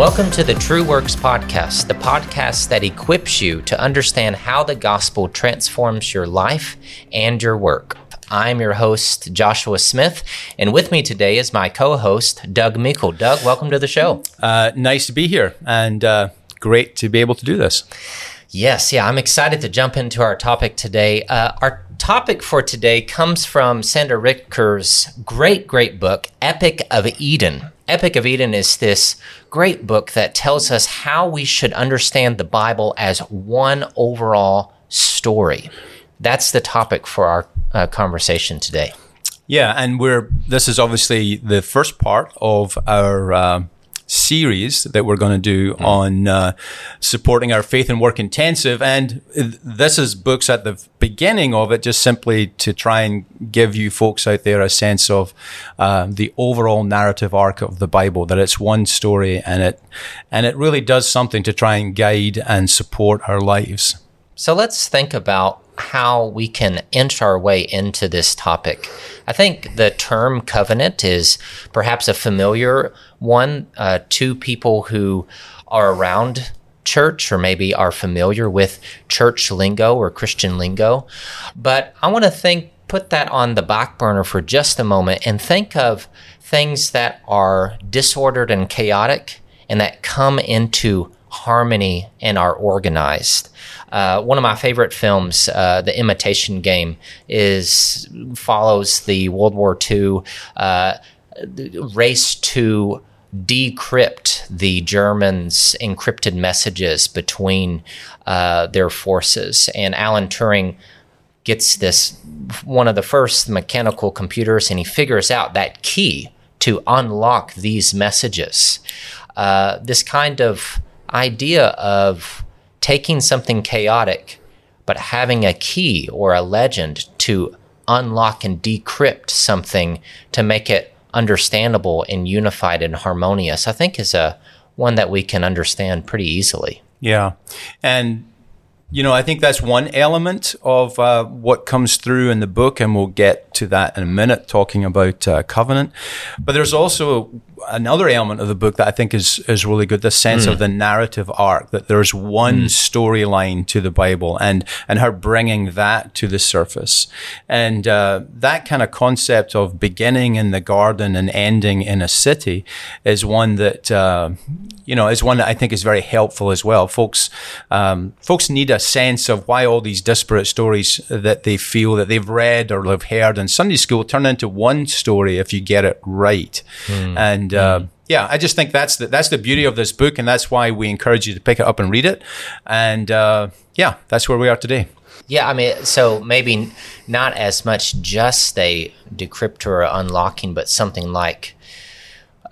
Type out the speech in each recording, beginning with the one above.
Welcome to the True Works Podcast, the podcast that equips you to understand how the gospel transforms your life and your work. I'm your host, Joshua Smith, and with me today is my co host, Doug Meikle. Doug, welcome to the show. Uh, nice to be here and uh, great to be able to do this. Yes, yeah, I'm excited to jump into our topic today. Uh, our topic for today comes from Sandra Richter's great, great book, Epic of Eden. Epic of Eden is this great book that tells us how we should understand the Bible as one overall story. That's the topic for our uh, conversation today. Yeah, and we're this is obviously the first part of our uh, series that we're going to do mm. on uh, supporting our faith and work intensive. And this is books at the beginning of it, just simply to try and give you folks out there a sense of uh, the overall narrative arc of the Bible, that it's one story and it, and it really does something to try and guide and support our lives. So let's think about how we can inch our way into this topic. I think the term covenant is perhaps a familiar one uh, to people who are around church or maybe are familiar with church lingo or Christian lingo. But I want to think, put that on the back burner for just a moment and think of things that are disordered and chaotic and that come into harmony and are organized. Uh, one of my favorite films, uh, The Imitation Game, is follows the World War II uh, race to decrypt the Germans' encrypted messages between uh, their forces, and Alan Turing gets this one of the first mechanical computers, and he figures out that key to unlock these messages. Uh, this kind of idea of taking something chaotic, but having a key or a legend to unlock and decrypt something to make it understandable and unified and harmonious, I think is a one that we can understand pretty easily. Yeah. And you know, I think that's one element of uh, what comes through in the book, and we'll get to that in a minute, talking about uh, covenant. But there's also another element of the book that I think is is really good. The sense mm. of the narrative arc that there's one mm. storyline to the Bible, and and her bringing that to the surface, and uh, that kind of concept of beginning in the garden and ending in a city is one that uh, you know is one that I think is very helpful as well. Folks um, folks need a sense of why all these disparate stories that they feel that they've read or have heard in Sunday school turn into one story if you get it right, mm. and and uh, yeah, I just think that's the, that's the beauty of this book, and that's why we encourage you to pick it up and read it. And uh, yeah, that's where we are today. Yeah, I mean, so maybe not as much just a decryptor or unlocking, but something like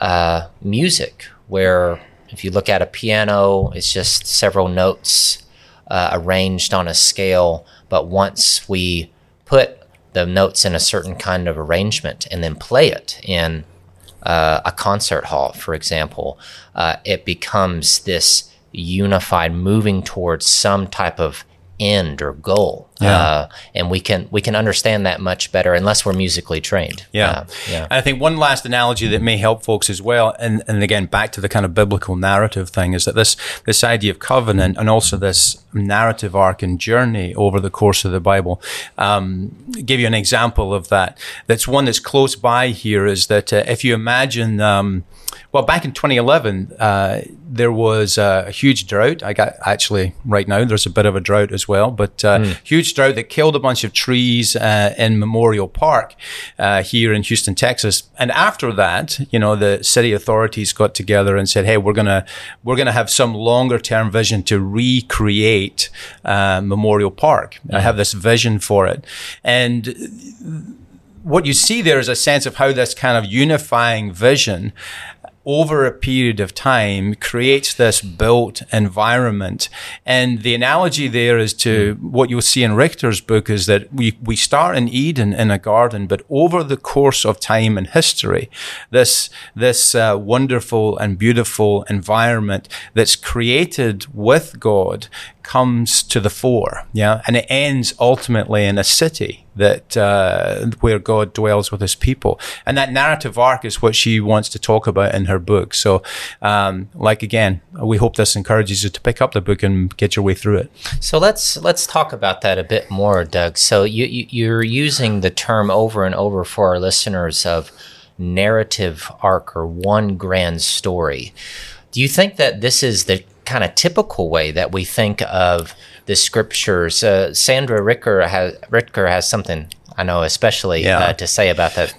uh, music, where if you look at a piano, it's just several notes uh, arranged on a scale. But once we put the notes in a certain kind of arrangement and then play it in uh, a concert hall, for example, uh, it becomes this unified moving towards some type of end or goal. Yeah. Uh, and we can we can understand that much better unless we're musically trained. Yeah. Uh, yeah. I think one last analogy that may help folks as well, and, and again back to the kind of biblical narrative thing, is that this this idea of covenant and also this narrative arc and journey over the course of the Bible. Um, give you an example of that. That's one that's close by here. Is that uh, if you imagine um, well, back in 2011, uh, there was a huge drought. I got actually right now there's a bit of a drought as well, but uh, mm. huge drought that killed a bunch of trees uh, in Memorial Park uh, here in Houston, Texas. And after that, you know, the city authorities got together and said, "Hey, we're gonna we're gonna have some longer term vision to recreate uh, Memorial Park. Mm. I have this vision for it." And what you see there is a sense of how this kind of unifying vision over a period of time creates this built environment. And the analogy there is to what you'll see in Richter's book is that we, we start in Eden in a garden, but over the course of time and history, this, this uh, wonderful and beautiful environment that's created with God comes to the fore, yeah, and it ends ultimately in a city that uh, where God dwells with His people, and that narrative arc is what she wants to talk about in her book. So, um, like again, we hope this encourages you to pick up the book and get your way through it. So let's let's talk about that a bit more, Doug. So you, you you're using the term over and over for our listeners of narrative arc or one grand story. Do you think that this is the kind of typical way that we think of the scriptures? Uh, Sandra Richter has Richter has something I know, especially Yeah. uh, to say about that.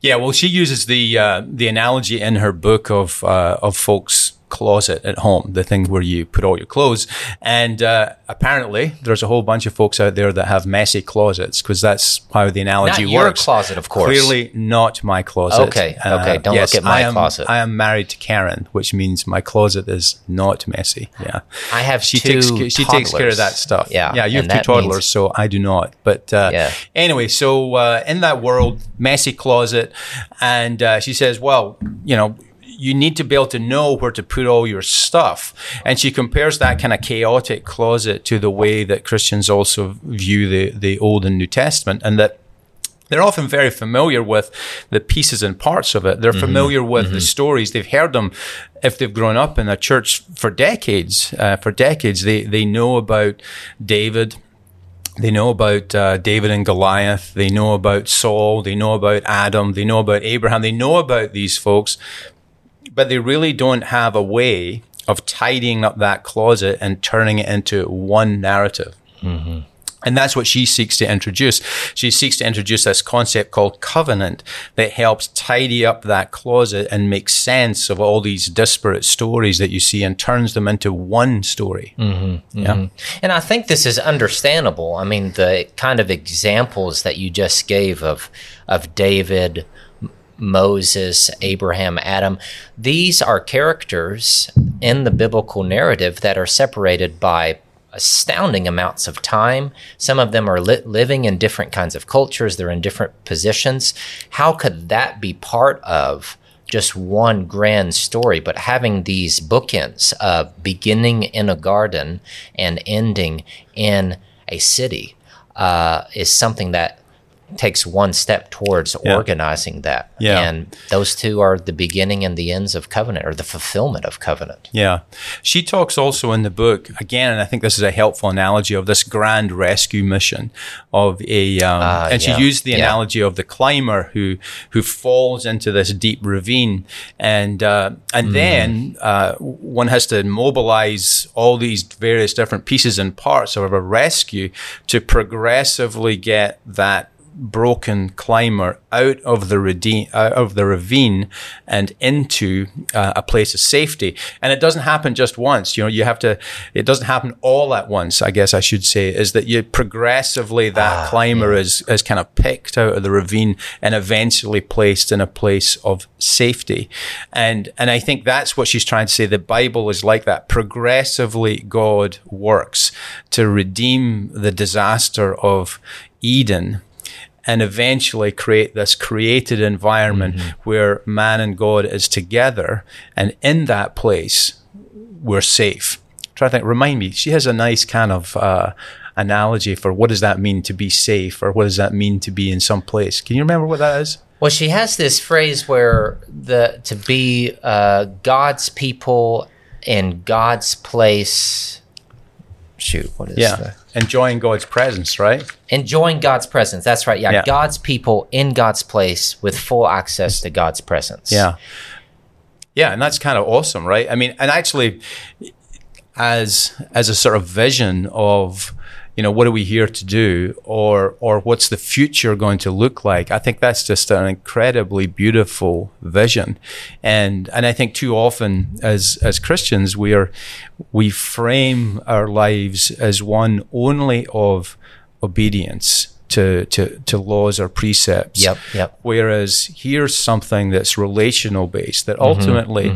Yeah, well, she uses the uh, the analogy in her book of uh, of folks' closet at home, the thing where you put all your clothes. And uh, apparently, there's a whole bunch of folks out there that have messy closets because that's how the analogy Not your works. closet, of course. Clearly, not my closet. Uh, Okay, okay, don't look at my I am, closet. I am married to Karen, which means my closet is not messy. Yeah. I have She two takes ca- she takes care of that stuff. Yeah, yeah. You have two toddlers, means- so I do not. But uh, Yeah. anyway, so uh, in that world, messy closet, and uh, she says, "Well, you know." You need to be able to know where to put all your stuff. And she compares that kind of chaotic closet to the way that Christians also view the, the Old and New Testament, and that they're often very familiar with the pieces and parts of it. They're familiar with the stories. They've heard them if they've grown up in a church for decades. Uh, for decades, they they know about David. They know about uh, David and Goliath. They know about Saul. They know about Adam. They know about Abraham. They know about these folks, but they really don't have a way of tidying up that closet and turning it into one narrative. Mm-hmm. And that's what she seeks to introduce. She seeks to introduce this concept called covenant that helps tidy up that closet and make sense of all these disparate stories that you see and turns them into one story. Mm-hmm. Mm-hmm. Yeah. And I think this is understandable. I mean, the kind of examples that you just gave of of David, Moses, Abraham, Adam, these are characters in the biblical narrative that are separated by astounding amounts of time. Some of them are li- living in different kinds of cultures, they're in different positions. How could that be part of just one grand story, but having these bookends of beginning in a garden and ending in a city uh, is something that takes one step towards Yeah. organizing that. Yeah. And those two are the beginning and the ends of covenant or the fulfillment of covenant. Yeah. She talks also in the book, again, and I think this is a helpful analogy of this grand rescue mission of a, um, Ah, and yeah. she used the Yeah. analogy of the climber who, who falls into this deep ravine. And, uh, and Mm. then, uh, one has to mobilize all these various different pieces and parts of a rescue to progressively get that broken climber out of the radi- out of the ravine and into uh, a place of safety. And it doesn't happen just once. You know you have to it doesn't happen all at once i guess i should say is that you progressively that climber is is kind of picked out of the ravine and eventually placed in a place of safety. And and i think that's what she's trying to say. The bible is like that. Progressively god works to redeem the disaster of eden and eventually create this created environment where man and God is together. And in that place, we're safe. Try to think, remind me, she has a nice kind of uh, analogy for what does that mean to be safe or what does that mean to be in some place. Can you remember what that is? Well, she has this phrase where the to be uh, God's people in God's place. Shoot, what is Yeah. the Enjoying God's presence, right? enjoying God's presence? That's right. Yeah, Yeah. God's people in God's place with full access to God's presence. Yeah. Yeah, and that's kind of awesome, right? I mean, and actually as as a sort of vision of you know what are we here to do? Or or what's the future going to look like? I think that's just an incredibly beautiful vision. And and i think too often as as christians we are we frame our lives as one only of obedience to to to laws or precepts Yep, yep. Whereas here's something that's relational based, that ultimately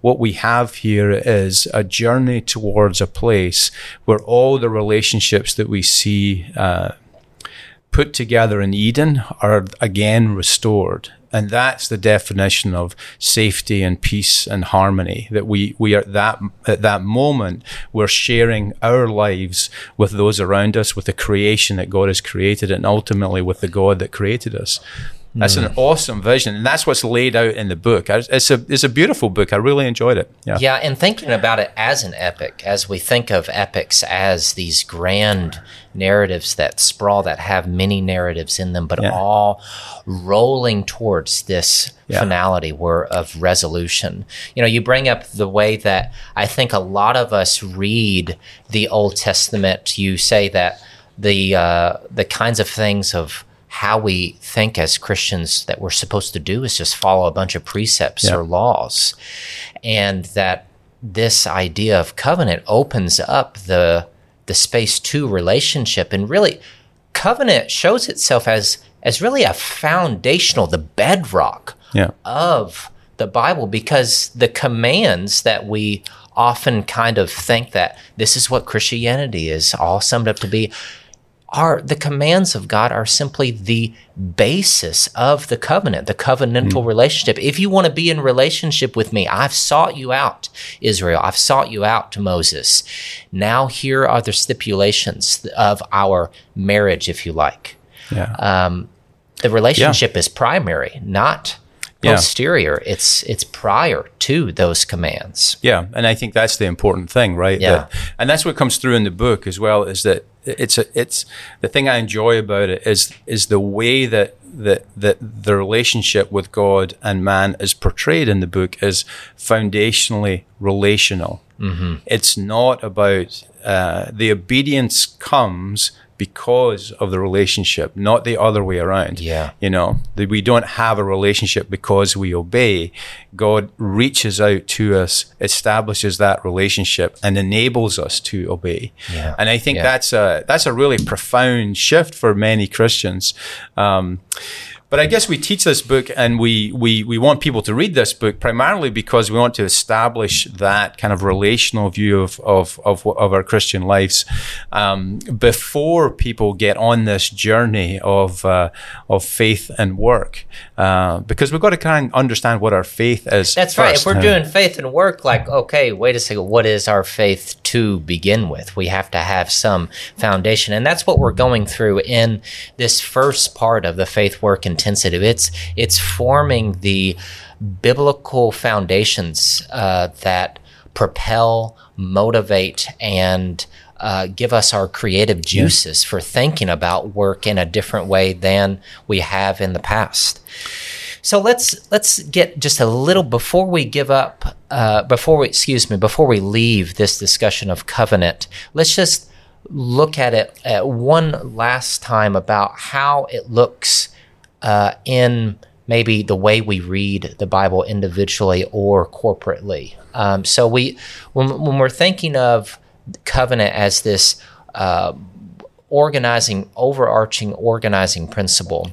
what we have here is a journey towards a place where all the relationships that we see uh, put together in Eden are again restored. And that's the definition of safety and peace and harmony. That we, we are at that, at that moment, we're sharing our lives with those around us, with the creation that God has created, and ultimately with the God that created us. That's an awesome vision, and that's what's laid out in the book. It's a it's a beautiful book. I really enjoyed it. Yeah, yeah. And thinking about it as an epic, as we think of epics as these grand narratives that sprawl, that have many narratives in them, but Yeah. all rolling towards this Yeah. finality where of resolution. You know, you bring up the way that I think a lot of us read the Old Testament. You say that the uh, the kinds of things of how we think as Christians that we're supposed to do is just follow a bunch of precepts Yeah. or laws, and that this idea of covenant opens up the the space to relationship. And really covenant shows itself as as really a foundational the bedrock yeah, of the Bible because the commands that we often kind of think that this is what Christianity is all summed up to be are the commands of God are simply the basis of the covenant, the covenantal relationship. If you want to be in relationship with me, I've sought you out, Israel. I've sought you out to Moses. Now here are the stipulations of our marriage, if you like yeah. um, the relationship is primary, not Yeah. posterior. It's it's prior to those commands. Yeah, and I think that's the important thing, right? Yeah. That- and that's what comes through in the book as well. Is that it's a, it's the thing I enjoy about it is is the way that that that the relationship with God and man is portrayed in the book is foundationally relational. Mm-hmm. It's not about uh, the obedience comes because of the relationship, not the other way around. Yeah. You know, that we don't have a relationship because we obey. God reaches out to us, establishes that relationship, and enables us to obey. Yeah. And I think Yeah. that's a that's a really profound shift for many Christians. Um, but I guess we teach this book and we, we, we want people to read this book primarily because we want to establish that kind of relational view of, of, of, of our Christian lives um, before people get on this journey of, uh, of faith and work. Uh, because we've got to kind of understand what our faith is. That's right. If we're doing faith and work, like okay, wait a second, what is our faith to begin with? We have to have some foundation, and that's what we're going through in this first part of the faith work intensive. It's it's forming the biblical foundations uh, that propel, motivate, and uh, give us our creative juices for thinking about work in a different way than we have in the past. So let's let's get just a little before we give up. Uh, before we excuse me, before we leave this discussion of covenant, let's just look at it at one last time about how it looks uh, in maybe the way we read the Bible individually or corporately. Um, so we when, when we're thinking of covenant as this uh, organizing, overarching organizing principle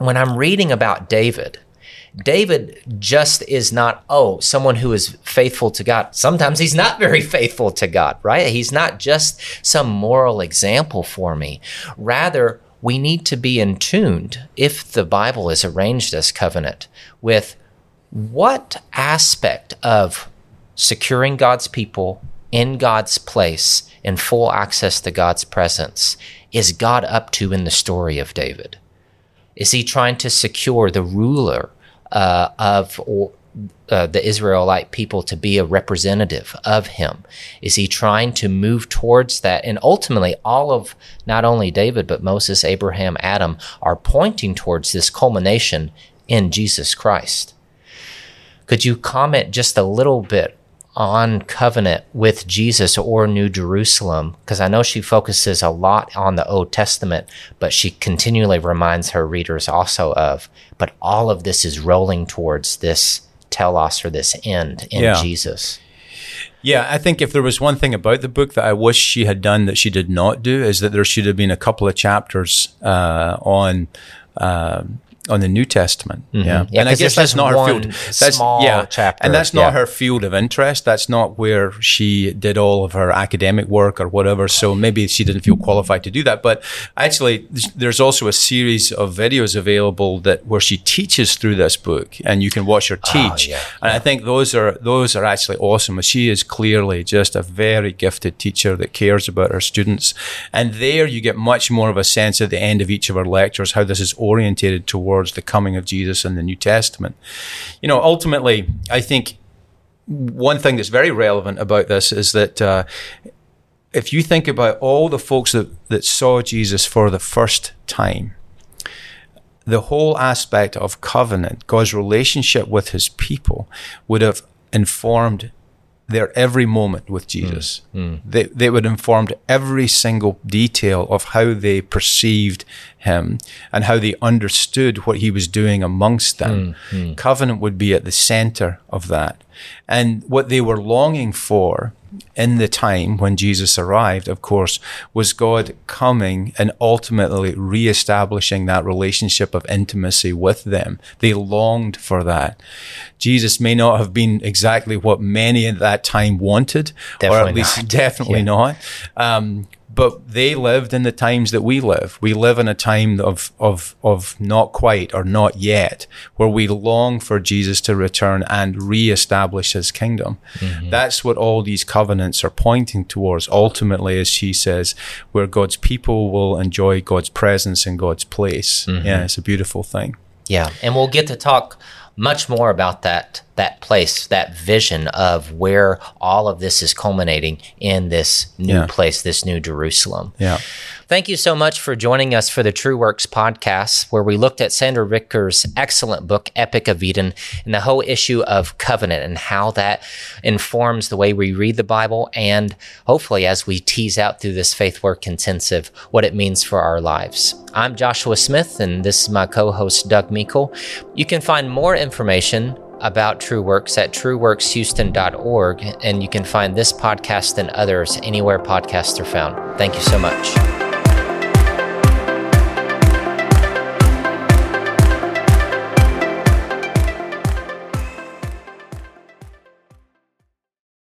when I'm reading about David, David just is not, oh, someone who is faithful to God. Sometimes he's not very faithful to God, right? He's not just some moral example for me. Rather, we need to be in tuned, if the Bible is arranged as covenant, with what aspect of securing God's people in God's place in full access to God's presence is God up to in the story of David? Is he trying to secure the ruler uh, of or, uh, the Israelite people to be a representative of him? Is he trying to move towards that? And ultimately, all of not only David, but Moses, Abraham, Adam are pointing towards this culmination in Jesus Christ. Could you comment just a little bit on covenant with Jesus or New Jerusalem? Because I know she focuses a lot on the Old Testament, but she continually reminds her readers also of, but all of this is rolling towards this telos or this end in Yeah. Jesus. Yeah, I think if there was one thing about the book that I wish she had done that she did not do, is that there should have been a couple of chapters uh, on uh, on the New Testament. Mhm. Yeah, Yeah, and I guess that's just not her field. That's small yeah, chapter, and that's not yeah. her field of interest. That's not where she did all of her academic work or whatever. So maybe she didn't feel qualified to do that. But actually, there's also a series of videos available that where she teaches through this book, and you can watch her teach. yeah, And I think those are those are actually awesome. She is clearly just a very gifted teacher that cares about her students. And there you get much more of a sense at the end of each of her lectures how this is orientated towards the coming of Jesus in the New Testament. You know, ultimately, I think one thing that's very relevant about this is that uh, if you think about all the folks that, that saw Jesus for the first time, the whole aspect of covenant, God's relationship with his people, would have informed their every moment with Jesus. Mm. Mm. They, they would informed every single detail of how they perceived him and how they understood what he was doing amongst them. Mm. Covenant would be at the center of that. And what they were longing for in the time when Jesus arrived, of course, was God coming and ultimately reestablishing that relationship of intimacy with them. They longed for that. Jesus may not have been exactly what many at that time wanted, or at least not. definitely Yeah. not. Um, but they lived in the times that we live. We live in a time of, of, of not quite or not yet, where we long for Jesus to return and reestablish his kingdom. Mm-hmm. That's what all these covenants are pointing towards, ultimately, as she says, where God's people will enjoy God's presence in God's place. Mm-hmm. Yeah, it's a beautiful thing. Yeah, and we'll get to talk much more about that that place, that vision of where all of this is culminating in this new Yeah. place, this new Jerusalem. Yeah. Thank you so much for joining us for the True Works podcast, where we looked at Sandra Richter's excellent book, Epic of Eden, and the whole issue of covenant and how that informs the way we read the Bible, and hopefully, as we tease out through this faith work intensive, what it means for our lives. I'm Joshua Smith, and this is my co host, Doug Meikle. You can find more information about True Works at trueworkshouston.org, and you can find this podcast and others anywhere podcasts are found. Thank you so much.